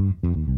Mm-hmm.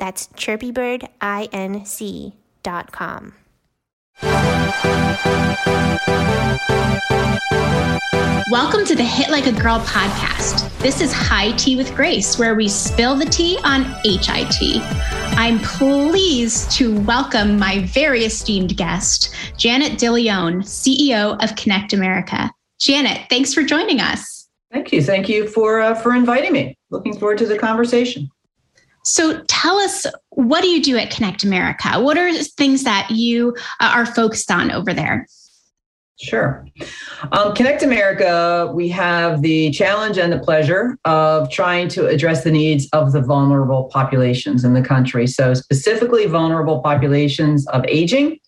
That's chirpybirdinc.com. Welcome to the Hit Like a Girl podcast. This is High Tea with Grace, where we spill the tea on HIT. I'm pleased to welcome my very esteemed guest, Janet Dillione, CEO of Connect America. Janet, thanks for joining us. Thank you. Thank you for uh, for inviting me. Looking forward to the conversation. So tell us, what do you do at Connect America? What are things that you uh, are focused on over there? Sure. Um, Connect America, we have the challenge and the pleasure of trying to address the needs of the vulnerable populations in the country. So, specifically, vulnerable populations of aging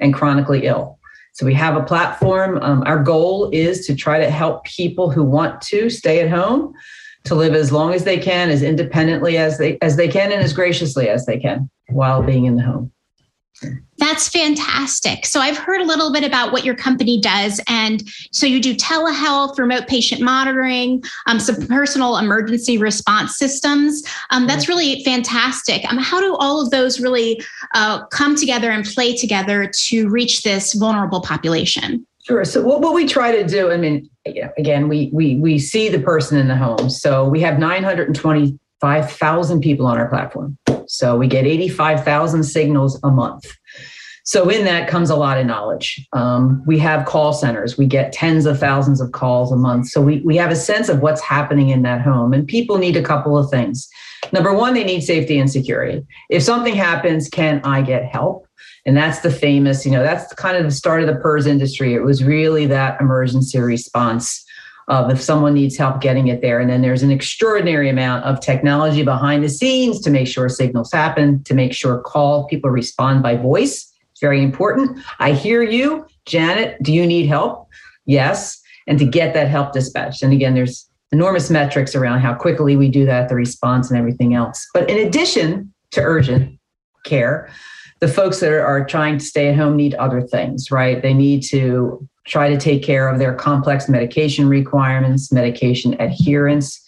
and chronically ill. So, we have a platform. Um, our goal is to try to help people who want to stay at home to live as long as they can, as independently as they as they can, and as graciously as they can while being in the home. That's fantastic. So I've heard a little bit about what your company does, and so you do telehealth, remote patient monitoring, um, some personal emergency response systems. Um, that's really fantastic. Um, how do all of those really uh, come together and play together to reach this vulnerable population? Sure. So what, what we try to do, I mean, again, we we we see the person in the home. So we have 925,000 people on our platform. So we get 85,000 signals a month. So in that comes a lot of knowledge. Um, we have call centers. We get tens of thousands of calls a month. So we we have a sense of what's happening in that home. And people need a couple of things. Number one, they need safety and security. If something happens, can I get help? And that's the famous, you know, that's kind of the start of the PERS industry. It was really that emergency response of if someone needs help getting it there. And then there's an extraordinary amount of technology behind the scenes to make sure signals happen, to make sure call people respond by voice. It's very important. I hear you, Janet. Do you need help? Yes. And to get that help dispatched. And again, there's enormous metrics around how quickly we do that, the response and everything else. But in addition to urgent care, the folks that are, trying to stay at home need other things, right? They need to try to take care of their complex medication requirements, medication adherence.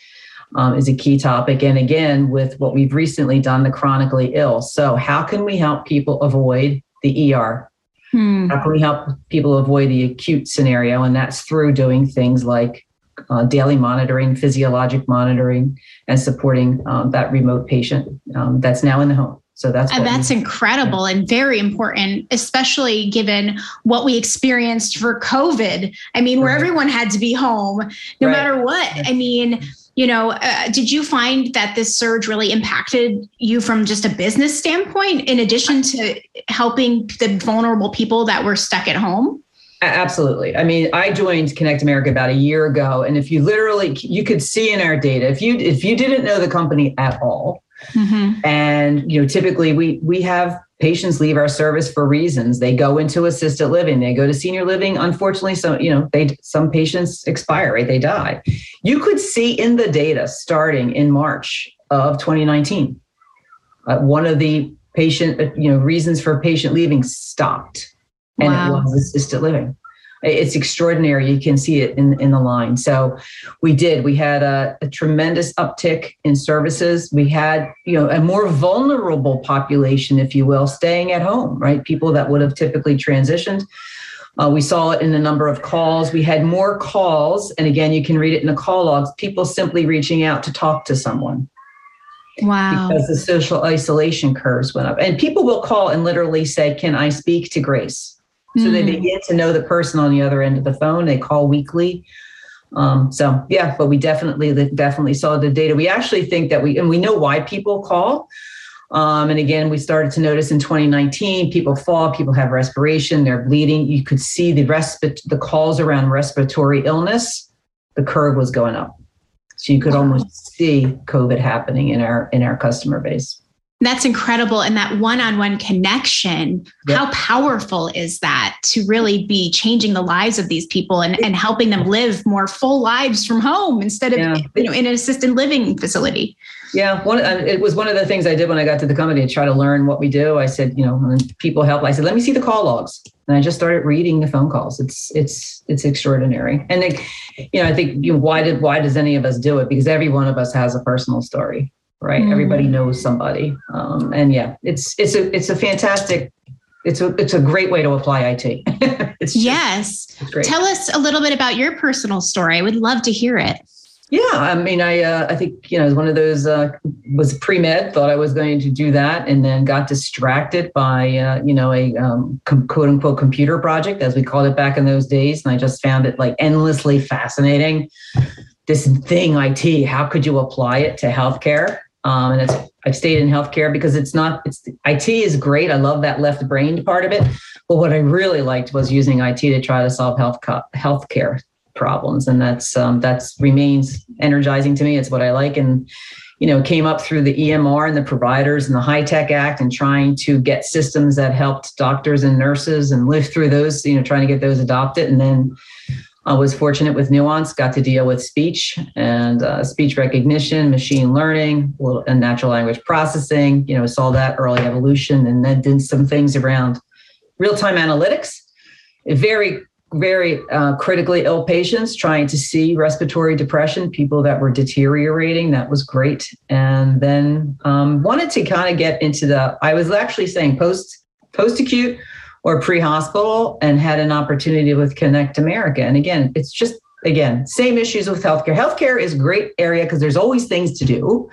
Um, is a key topic. And again, with what we've recently done, the chronically ill. So, how can we help people avoid the ER? Hmm. How can we help people avoid the acute scenario? And that's through doing things like uh, daily monitoring, physiologic monitoring, and supporting um, that remote patient um, that's now in the home. So that's and that's incredible and very important, especially given what we experienced for COVID. I mean, where everyone had to be home, no right. matter what. I mean, you know, uh, did you find that this surge really impacted you from just a business standpoint, in addition to helping the vulnerable people that were stuck at home? Absolutely. I mean, I joined Connect America about a year ago, and if you literally, you could see in our data, if you if you didn't know the company at all, mm-hmm. and you know, typically we we have patients leave our service for reasons. They go into assisted living, they go to senior living. Unfortunately, so you know, they some patients expire, right? They die. You could see in the data starting in March of 2019, uh, one of the patient, uh, you know, reasons for patient leaving stopped and wow. it was assisted living. It's extraordinary. You can see it in, in the line. So we did. We had a, a tremendous uptick in services. We had, you know, a more vulnerable population, if you will, staying at home, right? People that would have typically transitioned. Uh, we saw it in the number of calls. We had more calls. And again, you can read it in the call logs, people simply reaching out to talk to someone. Wow. Because the social isolation curves went up. And people will call and literally say, Can I speak to Grace? So mm. they begin to know the person on the other end of the phone. They call weekly. Um, so yeah, but we definitely definitely saw the data. We actually think that we and we know why people call. Um, and again, we started to notice in 2019, people fall, people have respiration, they're bleeding. You could see the respit the calls around respiratory illness. The curve was going up, so you could almost see COVID happening in our in our customer base. That's incredible. And that one on one connection, yep. how powerful is that to really be changing the lives of these people and, and helping them live more full lives from home instead of yeah. you know in an assisted living facility? Yeah, one uh, it was one of the things I did when I got to the company to try to learn what we do. I said, you know, when people help, I said, let me see the call logs, and I just started reading the phone calls. It's it's it's extraordinary, and they, you know, I think you know, why did why does any of us do it? Because every one of us has a personal story right? Mm. Everybody knows somebody, um, and yeah, it's it's a it's a fantastic. It's a it's a great way to apply IT. it's just, yes. It's Tell us a little bit about your personal story. I would love to hear it. Yeah, I mean, I uh, I think you know one of those uh, was pre med. Thought I was going to do that, and then got distracted by uh, you know a um, com- quote unquote computer project, as we called it back in those days, and I just found it like endlessly fascinating. This thing, IT, how could you apply it to healthcare? Um, and it's I've stayed in healthcare because it's not it's IT is great. I love that left brained part of it. But what I really liked was using IT to try to solve health healthcare problems, and that's um, that's remains energizing to me. It's what I like, and you know came up through the EMR and the providers and the HITECH Act and trying to get systems that helped doctors and nurses and live through those. You know, trying to get those adopted, and then I was fortunate with Nuance, got to deal with speech and uh, speech recognition, machine learning, and natural language processing. You know, saw that early evolution, and then did some things around real-time analytics. Very, very uh, critically ill patients, trying to see respiratory depression, people that were deteriorating. That was great, and then um, wanted to kind of get into the. I was actually saying post post acute or pre-hospital and had an opportunity with Connect America. And again, it's just again, same issues with healthcare. Healthcare is a great area because there's always things to do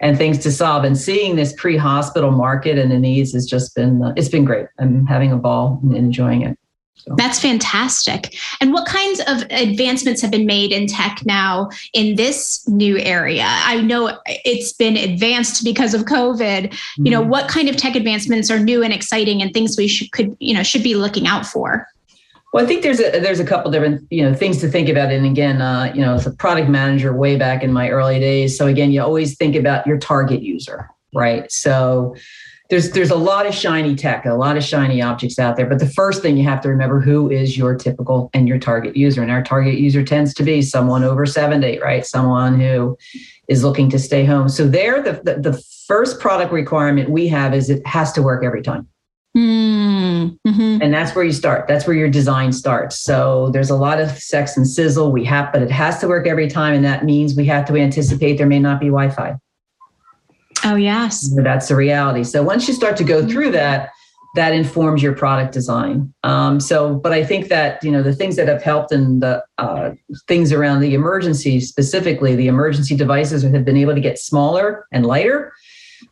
and things to solve. And seeing this pre-hospital market and the needs has just been it's been great. I'm having a ball and enjoying it. So. That's fantastic. And what kinds of advancements have been made in tech now in this new area? I know it's been advanced because of COVID. Mm-hmm. You know, mm-hmm. what kind of tech advancements are new and exciting and things we should could, you know, should be looking out for? Well, I think there's a there's a couple different you know things to think about. And again, uh, you know, as a product manager way back in my early days, so again, you always think about your target user, right? So there's there's a lot of shiny tech, a lot of shiny objects out there. But the first thing you have to remember who is your typical and your target user. And our target user tends to be someone over 70, right? Someone who is looking to stay home. So there, the, the, the first product requirement we have is it has to work every time. Mm-hmm. And that's where you start. That's where your design starts. So there's a lot of sex and sizzle we have, but it has to work every time. And that means we have to anticipate there may not be Wi-Fi. Oh, yes. That's the reality. So once you start to go through that, that informs your product design. Um, so, but I think that you know the things that have helped and the uh, things around the emergency, specifically the emergency devices, have been able to get smaller and lighter.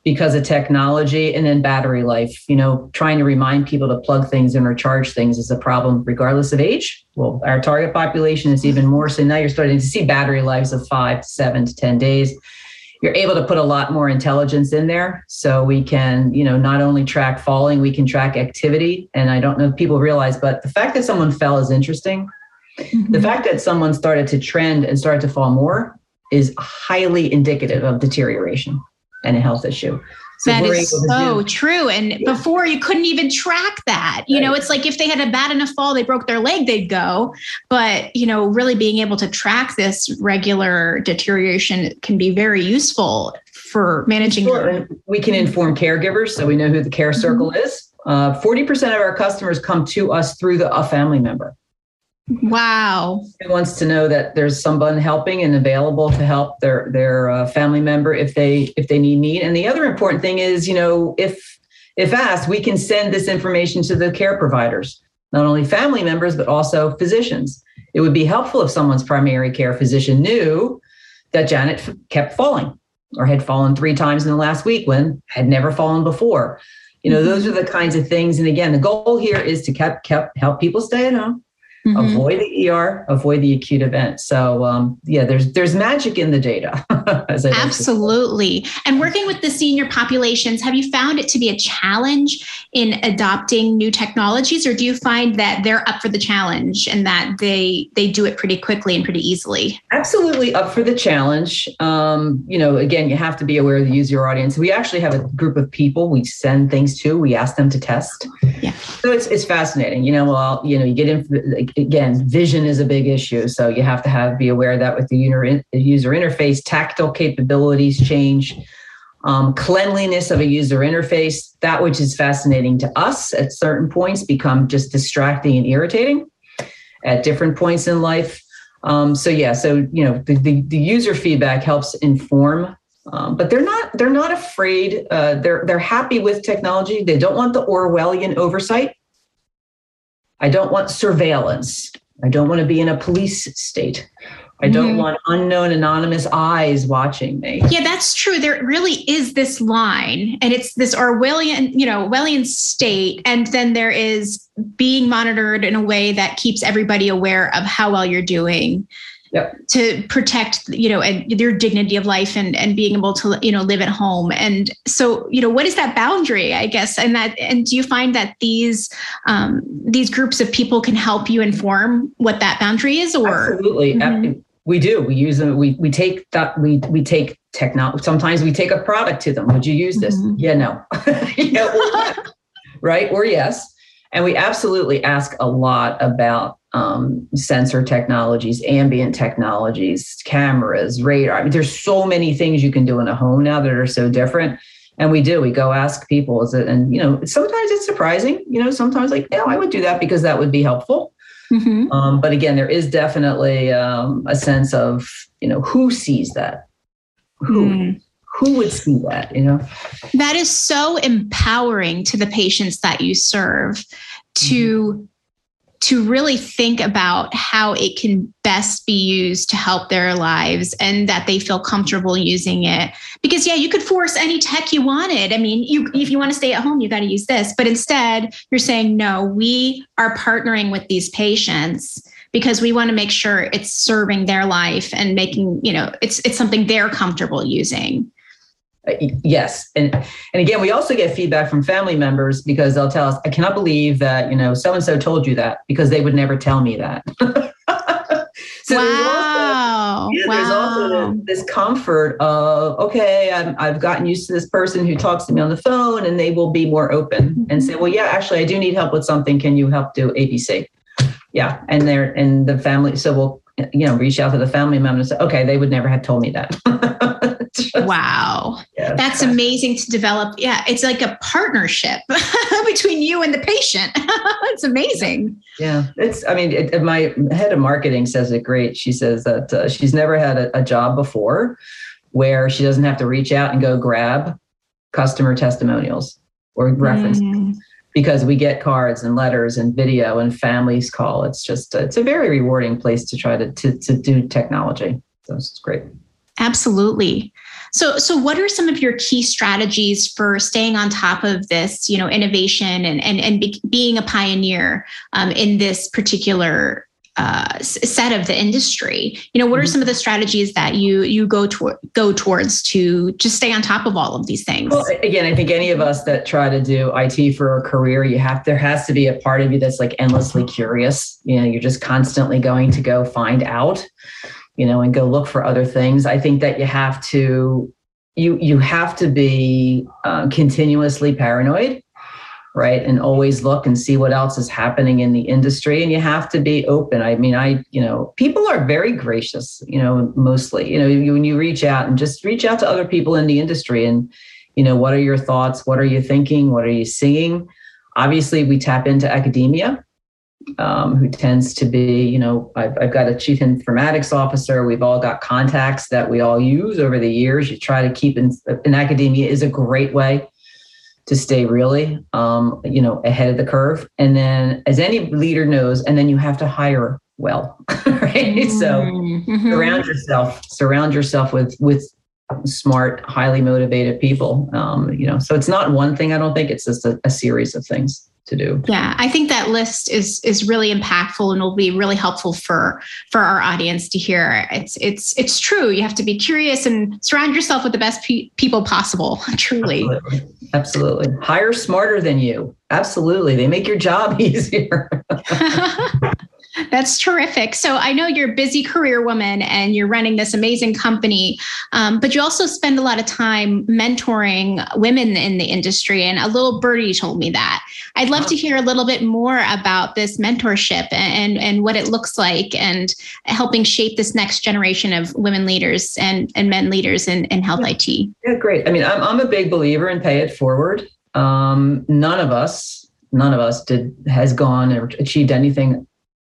because of technology and then battery life. You know, trying to remind people to plug things in or charge things is a problem regardless of age. Well, our target population is even more. So now you're starting to see battery lives of five seven to 10 days. You're able to put a lot more intelligence in there. So we can, you know, not only track falling, we can track activity. And I don't know if people realize, but the fact that someone fell is interesting. Mm-hmm. The fact that someone started to trend and started to fall more is highly indicative of deterioration and a health issue. So that is so true. And yeah. before you couldn't even track that. You right. know, it's like if they had a bad enough fall, they broke their leg, they'd go. But, you know, really being able to track this regular deterioration can be very useful for managing. Sure. We can inform caregivers so we know who the care circle mm-hmm. is. Uh, 40% of our customers come to us through the a family member. Wow. Who wants to know that there's someone helping and available to help their their uh, family member if they if they need need. And the other important thing is, you know, if if asked, we can send this information to the care providers, not only family members but also physicians. It would be helpful if someone's primary care physician knew that Janet f- kept falling or had fallen three times in the last week when had never fallen before. You know, mm-hmm. those are the kinds of things. And again, the goal here is to kept, kept help people stay at home Mm-hmm. avoid the ER, avoid the acute event. So um, yeah, there's there's magic in the data. Absolutely. And working with the senior populations, have you found it to be a challenge in adopting new technologies, or do you find that they're up for the challenge and that they they do it pretty quickly and pretty easily? Absolutely up for the challenge. Um, you know, again, you have to be aware of the user audience. We actually have a group of people we send things to. We ask them to test. Yeah. So it's it's fascinating. You know, well, you know, you get in again, vision is a big issue. So you have to have be aware that with the user interface, tactile capabilities change, um, cleanliness of a user interface, that which is fascinating to us at certain points become just distracting and irritating at different points in life. Um, so yeah, so you know the, the, the user feedback helps inform um, but they're not they're not afraid. Uh, they're they're happy with technology. They don't want the Orwellian oversight. I don't want surveillance. I don't want to be in a police state. I don't mm-hmm. want unknown anonymous eyes watching me. Yeah, that's true. There really is this line, and it's this Orwellian, you know, Orwellian state, and then there is being monitored in a way that keeps everybody aware of how well you're doing yep. to protect you know and their dignity of life and and being able to you know live at home. And so you know what is that boundary i guess? And that and do you find that these um, these groups of people can help you inform what that boundary is or? Absolutely. Mm-hmm. we do. We use them we we take that we we take technology sometimes we take a product to them. Would you use this? Mm-hmm. yeah no. Yeah, or, right? Or yes. And we absolutely ask a lot about um, sensor technologies, ambient technologies, cameras, radar. I mean, there's so many things you can do in a home now that are so different. And we do, we go ask people, is it, and you know, sometimes it's surprising, you know, sometimes like, yeah, I would do that because that would be helpful. Mm-hmm. Um, but again, there is definitely um, a sense of, you know, who sees that? Who? Mm who would see that you know that is so empowering to the patients that you serve to mm-hmm to really think about how it can best be used to help their lives and that they feel comfortable using it. Because yeah you could force any tech you wanted. I mean you if you want to stay at home you got to use this. But instead you're saying no we are partnering with these patients because we want to make sure it's serving their life and making you know it's it's something they're comfortable using yes and and again we also get feedback from family members because they'll tell us i cannot believe that you know so and so told you that because they would never tell me that so wow. There's also, yeah, wow. there's also this comfort of okay i have gotten used to this person who talks to me on the phone and they will be more open mm-hmm. and say well yeah actually i do need help with something can you help do abc yeah and they're and the family so we'll you know reach out to the family member and say okay they would never have told me that wow. That's amazing to develop. Yeah, it's like a partnership between you and the patient. it's amazing. Yeah, it's, I mean, it, my head of marketing says it great. She says that uh, she's never had a, a job before where she doesn't have to reach out and go grab customer testimonials or references. Mm because we get cards and letters and video and families call. It's just it's a very rewarding place to try to to, to do technology. So it's great. Absolutely. So, so what are some of your key strategies for staying on top of this, you know, innovation and and and be, being a pioneer um, in this particular uh, set of the industry? You know, what are mm-hmm. some of the strategies that you you go to go towards to just stay on top of all of these things? Well, again, I think any of us that try to do IT for a career, you have there has to be a part of you that's like endlessly curious. You know, you're just constantly going to go find out you know, and go look for other things. I think that you have to you you have to be uh, continuously paranoid right? And always look and see what else is happening in the industry. And you have to be open. I mean i you know people are very gracious you know mostly. You know you, when you reach out and just reach out to other people in the industry and you know what are your thoughts? What are you thinking? What are you seeing? Obviously we tap into academia um, who tends to be, you know, I've, I've, got a chief informatics officer. We've all got contacts that we all use over the years. You try to keep in, in academia is a great way to stay really, um, you know, ahead of the curve. And then, as any leader knows, and then you have to hire well, right? Mm-hmm. So surround yourself, surround yourself with with smart, highly motivated people. Um, you know, so it's not one thing. I don't think it's just a, a series of things to do. Yeah, I think that list is is really impactful and will be really helpful for for our audience to hear. It's it's it's true. You have to be curious and surround yourself with the best pe- people possible. Truly, absolutely. absolutely. Hire smarter than you. Absolutely, they make your job easier. That's terrific. So I know you're a busy career woman and you're running this amazing company, um, but you also spend a lot of time mentoring women in the industry. And a little birdie told me that. I'd love to hear a little bit more about this mentorship and, and what it looks like and helping shape this next generation of women leaders and, and men leaders in, in health IT. Yeah, great. I mean, I'm, I'm a big believer in pay it forward. Um, none of us, none of us did has gone or achieved anything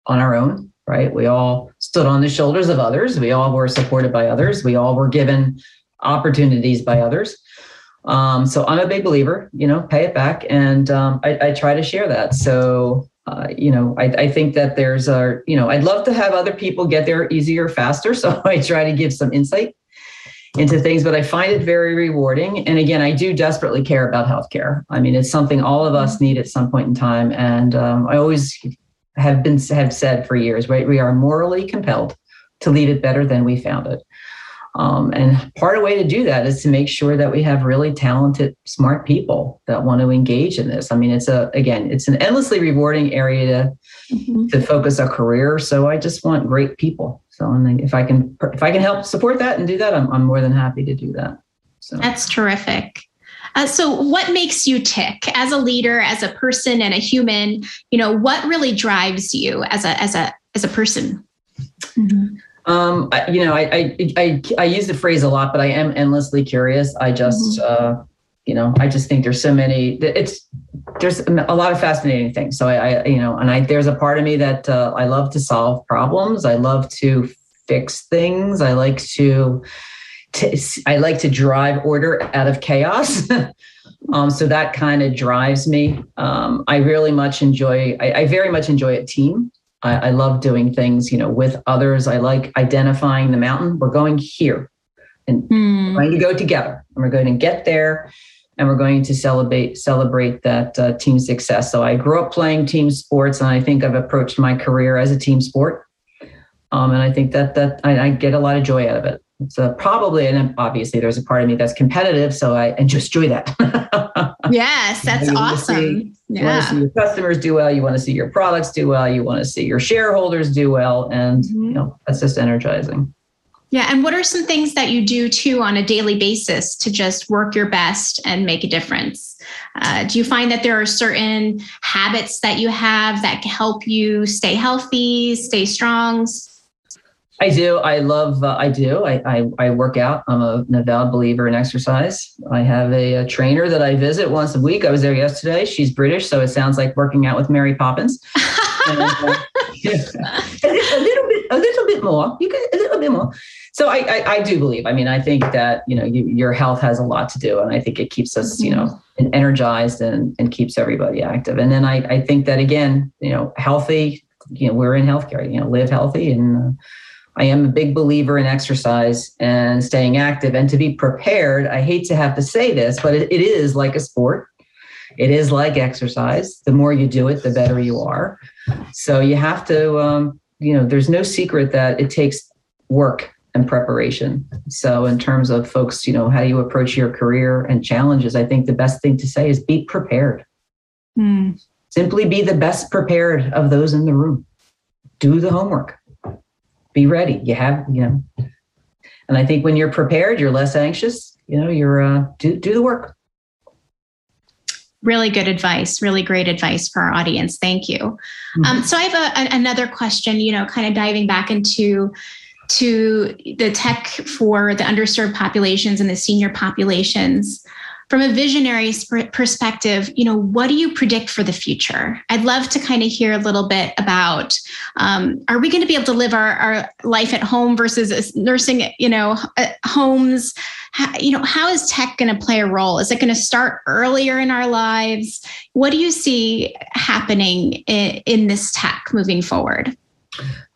on our own, right? We all stood on the shoulders of others. We all were supported by others. We all were given opportunities by others. Um, so I'm a big believer, you know, pay it back. And um, I, I, try to share that. So, uh, you know, I, I, think that there's a, you know, I'd love to have other people get there easier, faster. So I try to give some insight into things, but I find it very rewarding. And again, I do desperately care about healthcare. I mean, it's something all of us need at some point in time. And um, I always have been have said for years, right? We are morally compelled to leave it better than we found it. Um, and part of the way to do that is to make sure that we have really talented, smart people that want to engage in this. I mean, it's a again, it's an endlessly rewarding area to mm-hmm. to focus a career. So I just want great people. So and if I can if I can help support that and do that, I'm I'm more than happy to do that. So that's terrific. Uh, so, what makes you tick as a leader, as a person, and a human? You know, what really drives you as a as a as a person? Mm-hmm. Um, I, you know, I, I, I I use the phrase a lot, but I am endlessly curious. I just mm-hmm. uh, you know, I just think there's so many. It's there's a lot of fascinating things. So I, I you know, and I there's a part of me that uh, I love to solve problems. I love to fix things. I like to to, I like to drive order out of chaos. um, so that kind of drives me. Um, I really much enjoy, I, I, very much enjoy a team. I, I, love doing things, you know, with others. I like identifying the mountain. We're going here and mm. we're going to go together and we're going to get there and we're going to celebrate celebrate that uh, team success. So I grew up playing team sports and I think I've approached my career as a team sport. Um, and I think that that I, I get a lot of joy out of it. So probably, and obviously, there's a part of me that's competitive, so I just enjoy that. yes, that's awesome. See, yeah. You want to see your customers do well. You want to see your products do well. You want to see your shareholders do well, and mm-hmm. you know that's just energizing. Yeah, and what are some things that you do too on a daily basis to just work your best and make a difference? Uh, do you find that there are certain habits that you have that help you stay healthy, stay strong, I do. I love. Uh, I do. I, I, I work out. I'm a, an avowed believer in exercise. I have a, a, trainer that I visit once a week. I was there yesterday. She's British, so it sounds like working out with Mary Poppins. and, uh, a, little bit, a little bit more. You can a little bit more. So I, I, I do believe. I mean, I think that you know you, your health has a lot to do, and I think it keeps us, you know, mm-hmm. energized and and keeps everybody active. And then I I think that again, you know, healthy. You know, we're in healthcare. You know, live healthy and. Uh, I am a big believer in exercise and staying active and to be prepared. I hate to have to say this, but it, it is like a sport. It is like exercise. The more you do it, the better you are. So you have to, um, you know, there's no secret that it takes work and preparation. So, in terms of folks, you know, how do you approach your career and challenges? I think the best thing to say is be prepared. Mm. Simply be the best prepared of those in the room. Do the homework. Be ready. You have, you know, and I think when you're prepared, you're less anxious. You know, you're uh, do do the work. Really good advice. Really great advice for our audience. Thank you. Mm-hmm. Um, so I have a, a, another question. You know, kind of diving back into to the tech for the underserved populations and the senior populations from a visionary perspective you know what do you predict for the future? I'd love to kind of hear a little bit about um, are we going to be able to live our, our life at home versus nursing you know homes? How, you know how is tech going to play a role? Is it going to start earlier in our lives? What do you see happening in, in this tech moving forward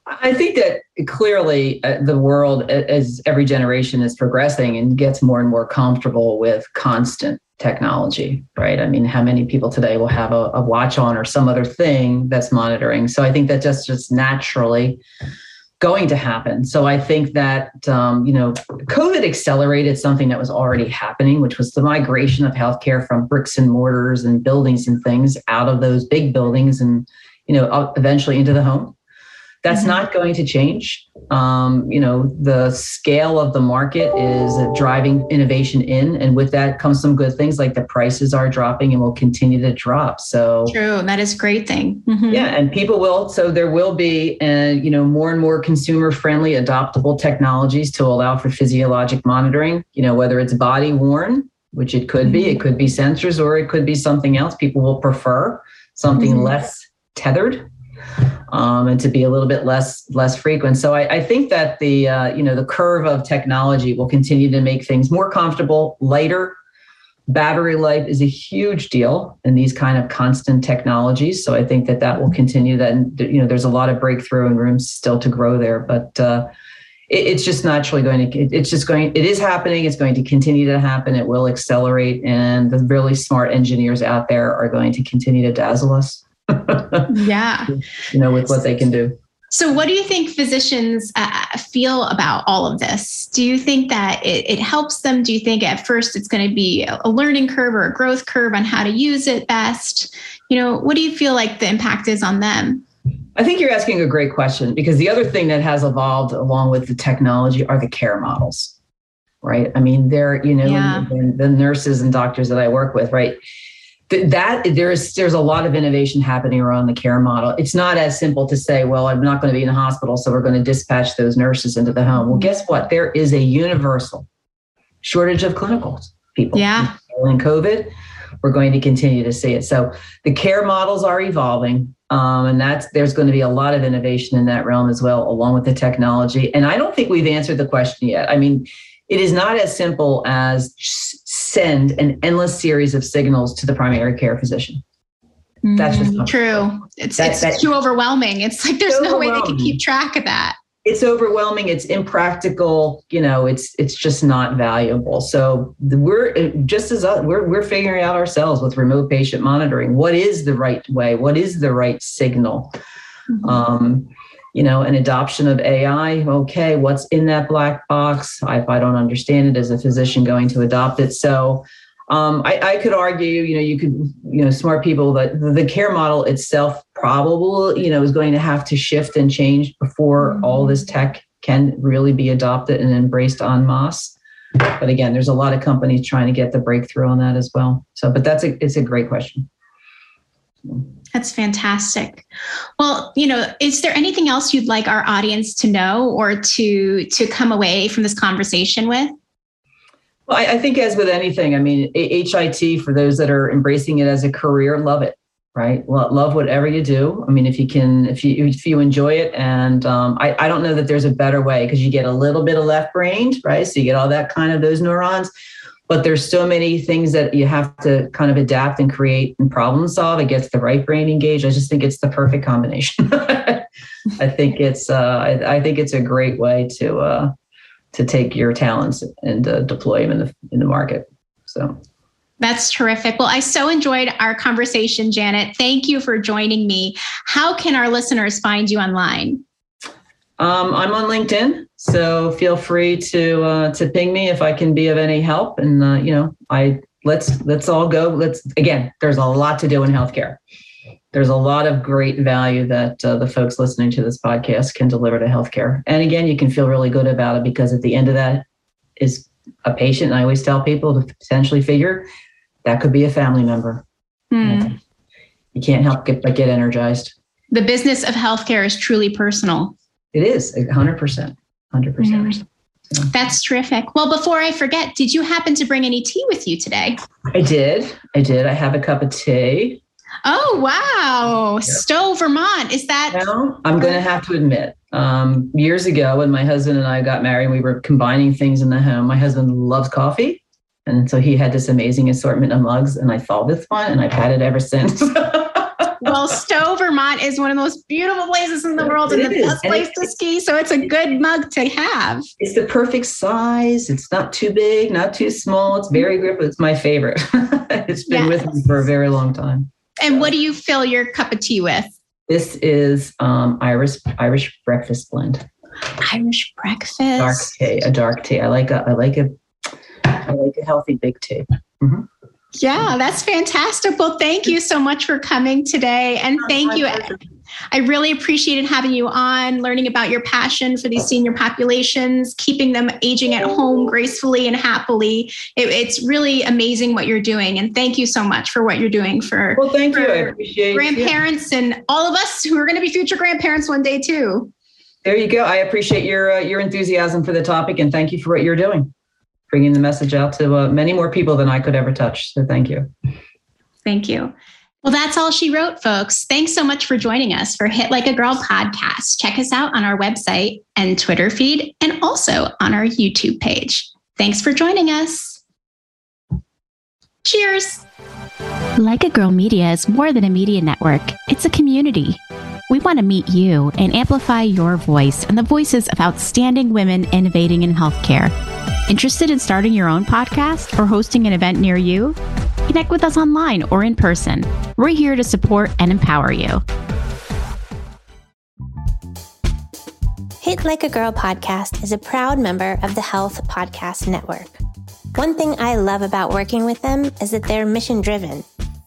I think that clearly uh, the world, as every generation is progressing and gets more and more comfortable with constant technology, right? I mean, how many people today will have a, a watch on or some other thing that's monitoring? So I think that just just naturally going to happen. So I think that um, you know, COVID accelerated something that was already happening, which was the migration of healthcare from bricks and mortars and buildings and things out of those big buildings and you know eventually into the home that's mm-hmm. not going to change. Um, you know, the scale of the market is driving innovation in, and with that comes some good things like the prices are dropping and will continue to drop. So true, and that is a great thing. Mm-hmm. Yeah, and people will. So there will be, uh, you know, more and more consumer-friendly, adoptable technologies to allow for physiologic monitoring. You know, whether it's body worn, which it could mm-hmm. be, it could be sensors, or it could be something else. People will prefer something mm-hmm. less tethered um, and to be a little bit less less frequent. So I, I think that the uh, you know the curve of technology will continue to make things more comfortable, lighter. Battery life is a huge deal in these kind of constant technologies. So I think that that will continue. That you know there's a lot of breakthrough and room still to grow there, but. Uh, it's just naturally going to it's just going it is happening it's going to continue to happen it will accelerate and the really smart engineers out there are going to continue to dazzle us yeah. You know, with what they can do. So, what do you think physicians uh, feel about all of this? Do you think that it, it helps them? Do you think at first it's going to be a learning curve or a growth curve on how to use it best? You know, what do you feel like the impact is on them? I think you're asking a great question because the other thing that has evolved along with the technology are the care models, right? I mean, they're, you know, yeah. the, the nurses and doctors that I work with, right? That there's there's a lot of innovation happening around the care model. It's not as simple to say, well, I'm not going to be in the hospital, so we're going to dispatch those nurses into the home. Well, guess what? There is a universal shortage of clinicals people. Yeah. In COVID, we're going to continue to see it. So the care models are evolving. Um, and that's there's going to be a lot of innovation in that realm as well, along with the technology. And I don't think we've answered the question yet. I mean, it is not as simple as send an endless series of signals to the primary care physician. That's just mm, true. It's, that, it's that, too overwhelming. It's like there's no way they can keep track of that. It's overwhelming. It's impractical. You know, it's it's just not valuable. So we're just as uh, we're we're figuring out ourselves with remote patient monitoring. What is the right way? What is the right signal? Mm-hmm. Um, you know, an adoption of AI. Okay, what's in that black box? if I don't understand it as a physician going to adopt it. So um, I, I, could argue, you know, you could, you know, smart people that the care model itself probably, you know, is going to have to shift and change before mm-hmm. all this tech can really be adopted and embraced en masse. But again, there's a lot of companies trying to get the breakthrough on that as well. So, but that's a it's a great question. That's fantastic. Well, you know, is there anything else you'd like our audience to know or to to come away from this conversation with? Well, I, I think as with anything, I mean, HIT for those that are embracing it as a career, love it, right? Love whatever you do. I mean, if you can, if you if you enjoy it, and um, I I don't know that there's a better way because you get a little bit of left brained, right? So you get all that kind of those neurons but there's so many things that you have to kind of adapt and create and problem solve. It gets the right brain engaged. I just think it's the perfect combination. I think it's uh, I, I, think it's a great way to uh, to take your talents and uh, deploy them in the in the market. So that's terrific. Well, I so enjoyed our conversation, Janet. Thank you for joining me. How can our listeners find you online? Um, I'm on LinkedIn, so feel free to uh, to ping me if I can be of any help. And uh, you know, I let's let's all go. Let's again. There's a lot to do in healthcare. There's a lot of great value that uh, the folks listening to this podcast can deliver to healthcare. And again, you can feel really good about it because at the end of that is a patient. And I always tell people to potentially figure that could be a family member. Mm. You can't help get, but get energized. The business of healthcare is truly personal. It is 100%. 100%. Mm. So. That's terrific. Well, before I forget, did you happen to bring any tea with you today? I did. I did. I have a cup of tea. Oh, wow. Yep. Stowe, Vermont. Is that? No, I'm going to have to admit, um, years ago when my husband and I got married, we were combining things in the home. My husband loves coffee. And so he had this amazing assortment of mugs, and I saw this one, and I've had it ever since. well, Stowe, Vermont is one of the most beautiful places in the world and the is. best place to ski. So it's a good mug to have. It's the perfect size. It's not too big, not too small. It's very grip. It's my favorite. it's been yes. with me for a very long time. And so. what do you fill your cup of tea with? This is um, Irish Irish breakfast blend. Irish breakfast. Dark tea, a dark tea. I like a I like a I like a healthy big tea. Mm-hmm. Yeah, that's fantastic. Well, thank you so much for coming today. And thank you. I really appreciated having you on, learning about your passion for these senior populations, keeping them aging at home gracefully and happily. It, it's really amazing what you're doing. And thank you so much for what you're doing for, well, thank you. I appreciate grandparents and all of us who are going to be future grandparents one day too. There you go. I appreciate your uh, your enthusiasm for the topic and thank you for what you're doing bringing the message out to uh, many more people than I could ever touch. So thank you. Thank you. Well, that's all she wrote, folks. Thanks so much for joining us for Hit Like a Girl podcast. Check us out on our website and Twitter feed, and also on our YouTube page. Thanks for joining us. Cheers. Like a Girl Media is more than a media network, it's a community. We want to meet you and amplify your voice and the voices of outstanding women innovating in healthcare. Interested in starting your own podcast or hosting an event near you? Connect with us online or in person. We're here to support and empower you. Hit Like a Girl podcast is a proud member of the Health Podcast Network. One thing I love about working with them is that they're mission driven,